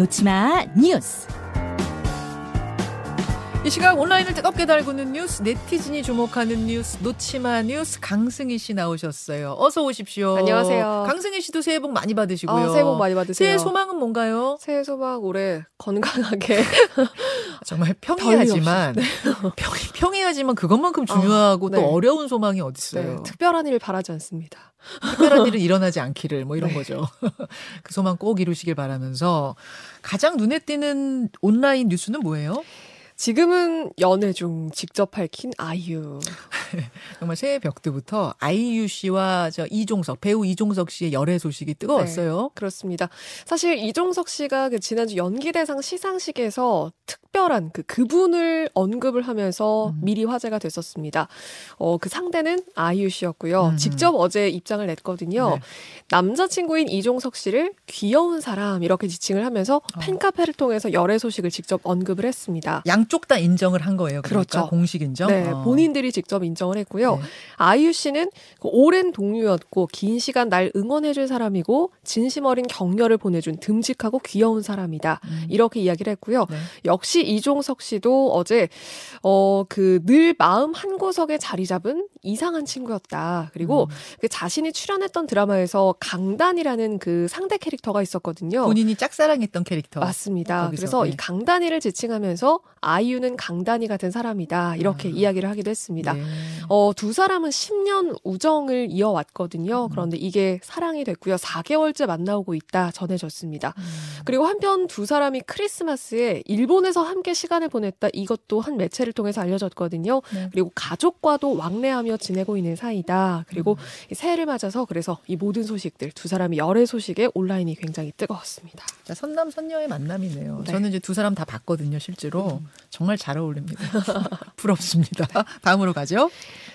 놓치마 뉴스. 이 시각 온라인을 뜨겁게 달구는 뉴스, 네티즌이 주목하는 뉴스, 놓치마 뉴스 강승희 씨 나오셨어요. 어서 오십시오. 안녕하세요. 강승희 씨도 새해 복 많이 받으시고요. 아, 새해 복 많이 받으세요. 새해 소망은 뭔가요? 새해 소망 올해 건강하게 정말 평이하지만 네. 평, 평이하지만 그것만큼 중요하고 아, 또 네. 어려운 소망이 어딨어요. 네, 특별한 일을 바라지 않습니다. 특별한 일은 일어나지 않기를 뭐 이런 네. 거죠. 그 소망 꼭 이루시길 바라면서 가장 눈에 띄는 온라인 뉴스는 뭐예요? 지금은 연애 중 직접 밝힌 아이유. 정말 새해 벽 때부터 아이유 씨와 저 이종석 배우 이종석 씨의 열애 소식이 뜨거웠어요. 그렇습니다. 사실 이종석 씨가 그 지난주 연기대상 시상식에서 특 별한 그 그분을 언급을 하면서 음. 미리 화제가 됐었습니다. 어, 그 상대는 아이유 씨였고요. 음. 직접 어제 입장을 냈거든요. 네. 남자친구인 이종석 씨를 귀여운 사람 이렇게 지칭을 하면서 어. 팬카페를 통해서 열애 소식을 직접 언급을 했습니다. 양쪽 다 인정을 한 거예요. 그러니까 그렇죠. 공식 인정. 네, 어. 본인들이 직접 인정을 했고요. 네. 아이유 씨는 그 오랜 동료였고 긴 시간 날 응원해준 사람이고 진심 어린 격려를 보내준 듬직하고 귀여운 사람이다. 음. 이렇게 이야기를 했고요. 네. 역시 이종석 씨도 어제 어 그 늘 마음 한 구석에 자리 잡은 이상한 친구였다. 그리고 음. 그 자신이 출연했던 드라마에서 강단이라는 그 상대 캐릭터가 있었거든요. 본인이 짝사랑했던 캐릭터. 맞습니다. 거기서, 그래서 네. 이 강단이를 지칭하면서 아이유는 강단이 같은 사람이다. 이렇게 아. 이야기를 하기도 했습니다. 네. 어, 두 사람은 10년 우정을 이어왔거든요. 음. 그런데 이게 사랑이 됐고요. 4개월째 만나오고 있다 전해졌습니다. 음. 그리고 한편 두 사람이 크리스마스에 일본에서 함께 시간을 보냈다. 이것도 한 매체를 통해서 알려졌거든요. 네. 그리고 가족과도 왕래하며 지내고 있는 사이다. 그리고 음. 이 새해를 맞아서 그래서 이 모든 소식들 두 사람이 열애 소식에 온라인이 굉장히 뜨거웠습니다. 자, 선남 선녀의 만남이네요. 네. 저는 이제 두 사람 다 봤거든요, 실제로. 정말 잘 어울립니다. 부럽습니다. 다음으로 가죠.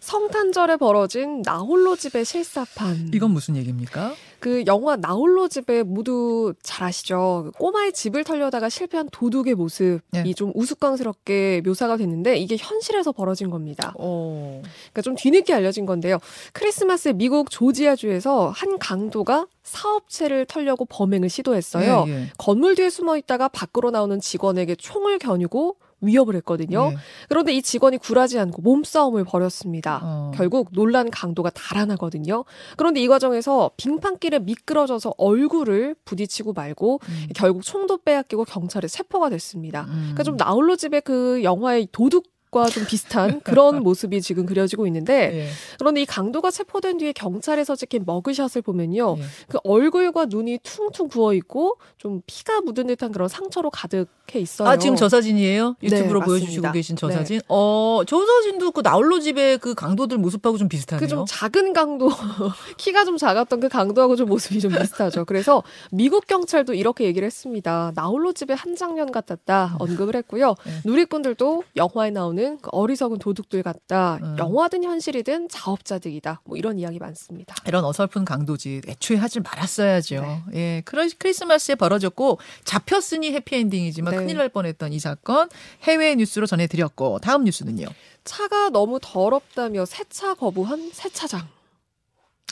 성탄절에 벌어진 나홀로 집의 실사판. 이건 무슨 얘기입니까? 그 영화 나홀로 집에 모두 잘 아시죠? 그 꼬마의 집을 털려다가 실패한 도둑의 모습이 네. 좀 우스꽝스럽게 묘사가 됐는데 이게 현실에서 벌어진 겁니다. 어. 그러니까 좀 뒤늦게 알려진 건데요. 크리스마스 미국 조지아주에서 한 강도가 사업체를 털려고 범행을 시도했어요. 예, 예. 건물 뒤에 숨어 있다가 밖으로 나오는 직원에게 총을 겨누고 위협을 했거든요. 예. 그런데 이 직원이 굴하지 않고 몸싸움을 벌였습니다. 어. 결국 놀란 강도가 달아나거든요. 그런데 이 과정에서 빙판길에 미끄러져서 얼굴을 부딪히고 말고 음. 결국 총도 빼앗기고 경찰에 체포가 됐습니다. 음. 그러니까 좀 나홀로 집의 그 영화의 도둑 과 좀 비슷한 그런 모습이 지금 그려지고 있는데 예. 그런데 이 강도가 체포된 뒤에 경찰에서 찍힌 머그샷을 보면요. 예. 그 얼굴과 눈이 퉁퉁 부어 있고 좀 피가 묻은 듯한 그런 상처로 가득해 있어요. 아, 지금 저 사진이에요? 유튜브로 네, 보여주시고. 계신 저 네. 사진? 어, 저 사진도 그 나홀로 집의 그 강도들 모습하고 좀 비슷하네요. 그 좀 작은 강도, 키가 좀 작았던 그 강도하고 좀 모습이 좀 비슷하죠. 그래서 미국 경찰도 이렇게 얘기를 했습니다. 나홀로 집의 한 장면 같았다 언급을 했고요. 네. 누리꾼들도 영화에 나오는 그 어리석은 도둑들 같다. 음. 영화든 현실이든 자업자득이다. 뭐 이런 이야기 많습니다. 이런 어설픈 강도지 애초에 하지 말았어야죠. 네. 예, 크리- 크리스마스에 벌어졌고 잡혔으니 해피엔딩이지만 네. 큰일 날 뻔했던 이 사건 해외 뉴스로 전해드렸고 다음 뉴스는요. 차가 너무 더럽다며 세차 거부한 세차장.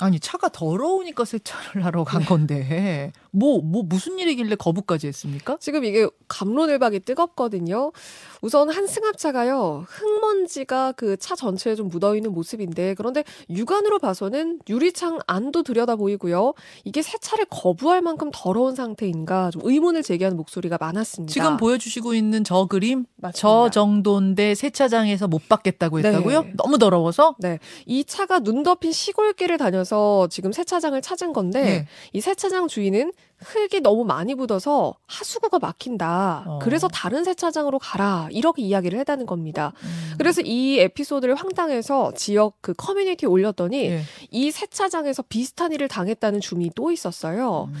아니 차가 더러우니까 세차를 하러 간 네. 건데 뭐뭐 무슨 일이길래 거부까지 했습니까? 지금 이게 감론을박이 뜨겁거든요. 우선 한 승합차가요. 흙먼지가 그 차 전체에 좀 묻어 있는 모습인데 그런데 육안으로 봐서는 유리창 안도 들여다 보이고요. 이게 세차를 거부할 만큼 더러운 상태인가 좀 의문을 제기하는 목소리가 많았습니다. 지금 보여주시고 있는 저 그림 맞습니다. 저 정도인데 세차장에서 못 받겠다고 네. 했다고요? 너무 더러워서? 네, 이 차가 눈 덮인 시골길을 다녀서 지금 세차장을 찾은 건데 네. 이 세차장 주인은 흙이 너무 많이 묻어서 하수구가 막힌다. 어. 그래서 다른 세차장으로 가라. 이렇게 이야기를 했다는 겁니다. 음. 그래서 이 에피소드를 황당해서 지역 그 커뮤니티에 올렸더니 예. 이 세차장에서 비슷한 일을 당했다는 주민이 또 있었어요. 음.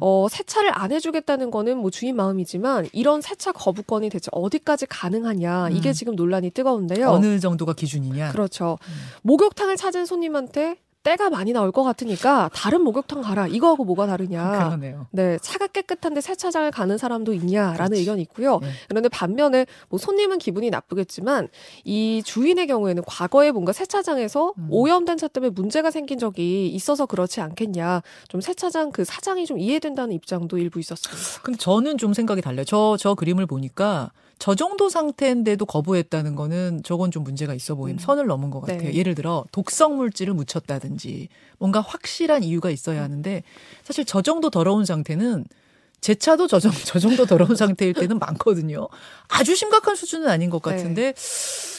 어, 세차를 안 해주겠다는 거는 뭐 주인 마음이지만 이런 세차 거부권이 대체 어디까지 가능하냐 이게 음. 지금 논란이 뜨거운데요. 어느 정도가 기준이냐? 그렇죠. 음. 목욕탕을 찾은 손님한테 때가 많이 나올 것 같으니까 다른 목욕탕 가라. 이거하고 뭐가 다르냐. 그러네요. 네, 차가 깨끗한데 세차장을 가는 사람도 있냐라는 그렇지. 의견이 있고요. 네. 그런데 반면에 뭐 손님은 기분이 나쁘겠지만 이 주인의 경우에는 과거에 뭔가 세차장에서 음. 오염된 차 때문에 문제가 생긴 적이 있어서 그렇지 않겠냐. 좀 세차장 그 사장이 좀 이해된다는 입장도 일부 있었습니다. 근데 저는 좀 생각이 달라요. 저, 저 그림을 보니까 저 정도 상태인데도 거부했다는 거는 저건 좀 문제가 있어 보임. 음. 선을 넘은 것 같아요. 네. 예를 들어 독성 물질을 묻혔다든지 뭔가 확실한 이유가 있어야 하는데 사실 저 정도 더러운 상태는 제 차도 저, 정, 저 정도 더러운 상태일 때는 많거든요. 아주 심각한 수준은 아닌 것 같은데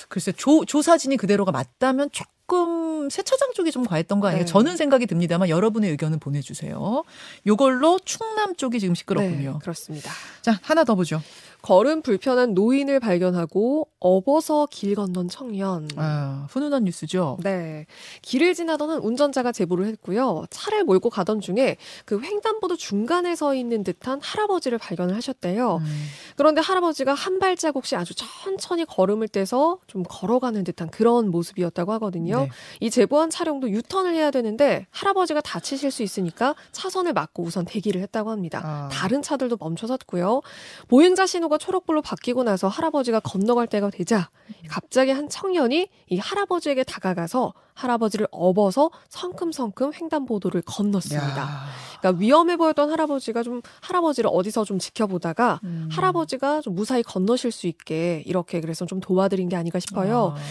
글쎄 조, 조 사진이 그대로가 맞다면 조금 세차장 쪽이 좀 과했던 거 아니에요? 네. 저는 생각이 듭니다만 여러분의 의견은 보내주세요. 요걸로 충남 쪽이 지금 시끄럽군요. 네, 그렇습니다. 자, 하나 더 보죠. 걸음 불편한 노인을 발견하고 업어서 길 건넌 청년. 아, 훈훈한 뉴스죠. 네. 길을 지나던 한 운전자가 제보를 했고요. 차를 몰고 가던 중에 그 횡단보도 중간에 서 있는 듯한 할아버지를 발견을 하셨대요. 음, 그런데 할아버지가 한 발자국씩 아주 천천히 걸음을 떼서 좀 걸어가는 듯한 그런 모습이었다고 하거든요. 네. 이 제보한 차량도 유턴을 해야 되는데 할아버지가 다치실 수 있으니까 차선을 막고 우선 대기를 했다고 합니다. 아. 다른 차들도 멈춰섰고요. 보행자 신호가 초록불로 바뀌고 나서 할아버지가 건너갈 때가 되자 갑자기 한 청년이 이 할아버지에게 다가가서 할아버지를 업어서 성큼성큼 횡단보도를 건넜습니다. 야. 그러니까 위험해 보였던 할아버지가 좀 할아버지를 어디서 좀 지켜보다가 음. 할아버지가 좀 무사히 건너실 수 있게 이렇게 그래서 좀 도와드린 게 아닌가 싶어요. 아.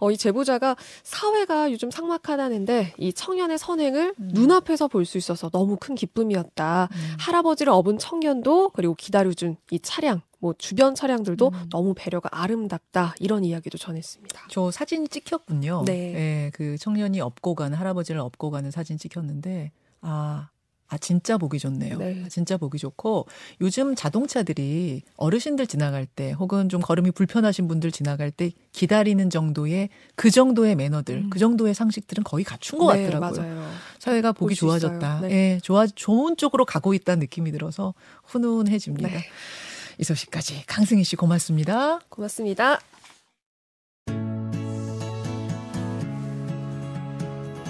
어, 이 제보자가 사회가 요즘 삭막하다는데 이 청년의 선행을 음. 눈앞에서 볼 수 있어서 너무 큰 기쁨이었다. 음. 할아버지를 업은 청년도 그리고 기다려준 이 차량, 뭐 주변 차량들도 음. 너무 배려가 아름답다. 이런 이야기도 전했습니다. 저 사진이 찍혔군요. 네. 예, 그 청년이 업고 가는 할아버지를 업고 가는 사진 찍혔는데 아. 아 진짜 보기 좋네요. 네. 아, 진짜 보기 좋고 요즘 자동차들이 어르신들 지나갈 때 혹은 좀 걸음이 불편하신 분들 지나갈 때 기다리는 정도의 그 정도의 매너들, 음. 그 정도의 상식들은 거의 갖춘 것 네, 같더라고요. 맞아요. 사회가 보기. 좋아졌다. 네. 예, 좋아 좋은 쪽으로 가고 있다는 느낌이 들어서 훈훈해집니다. 네. 이 소식까지 강승희 씨 고맙습니다. 고맙습니다.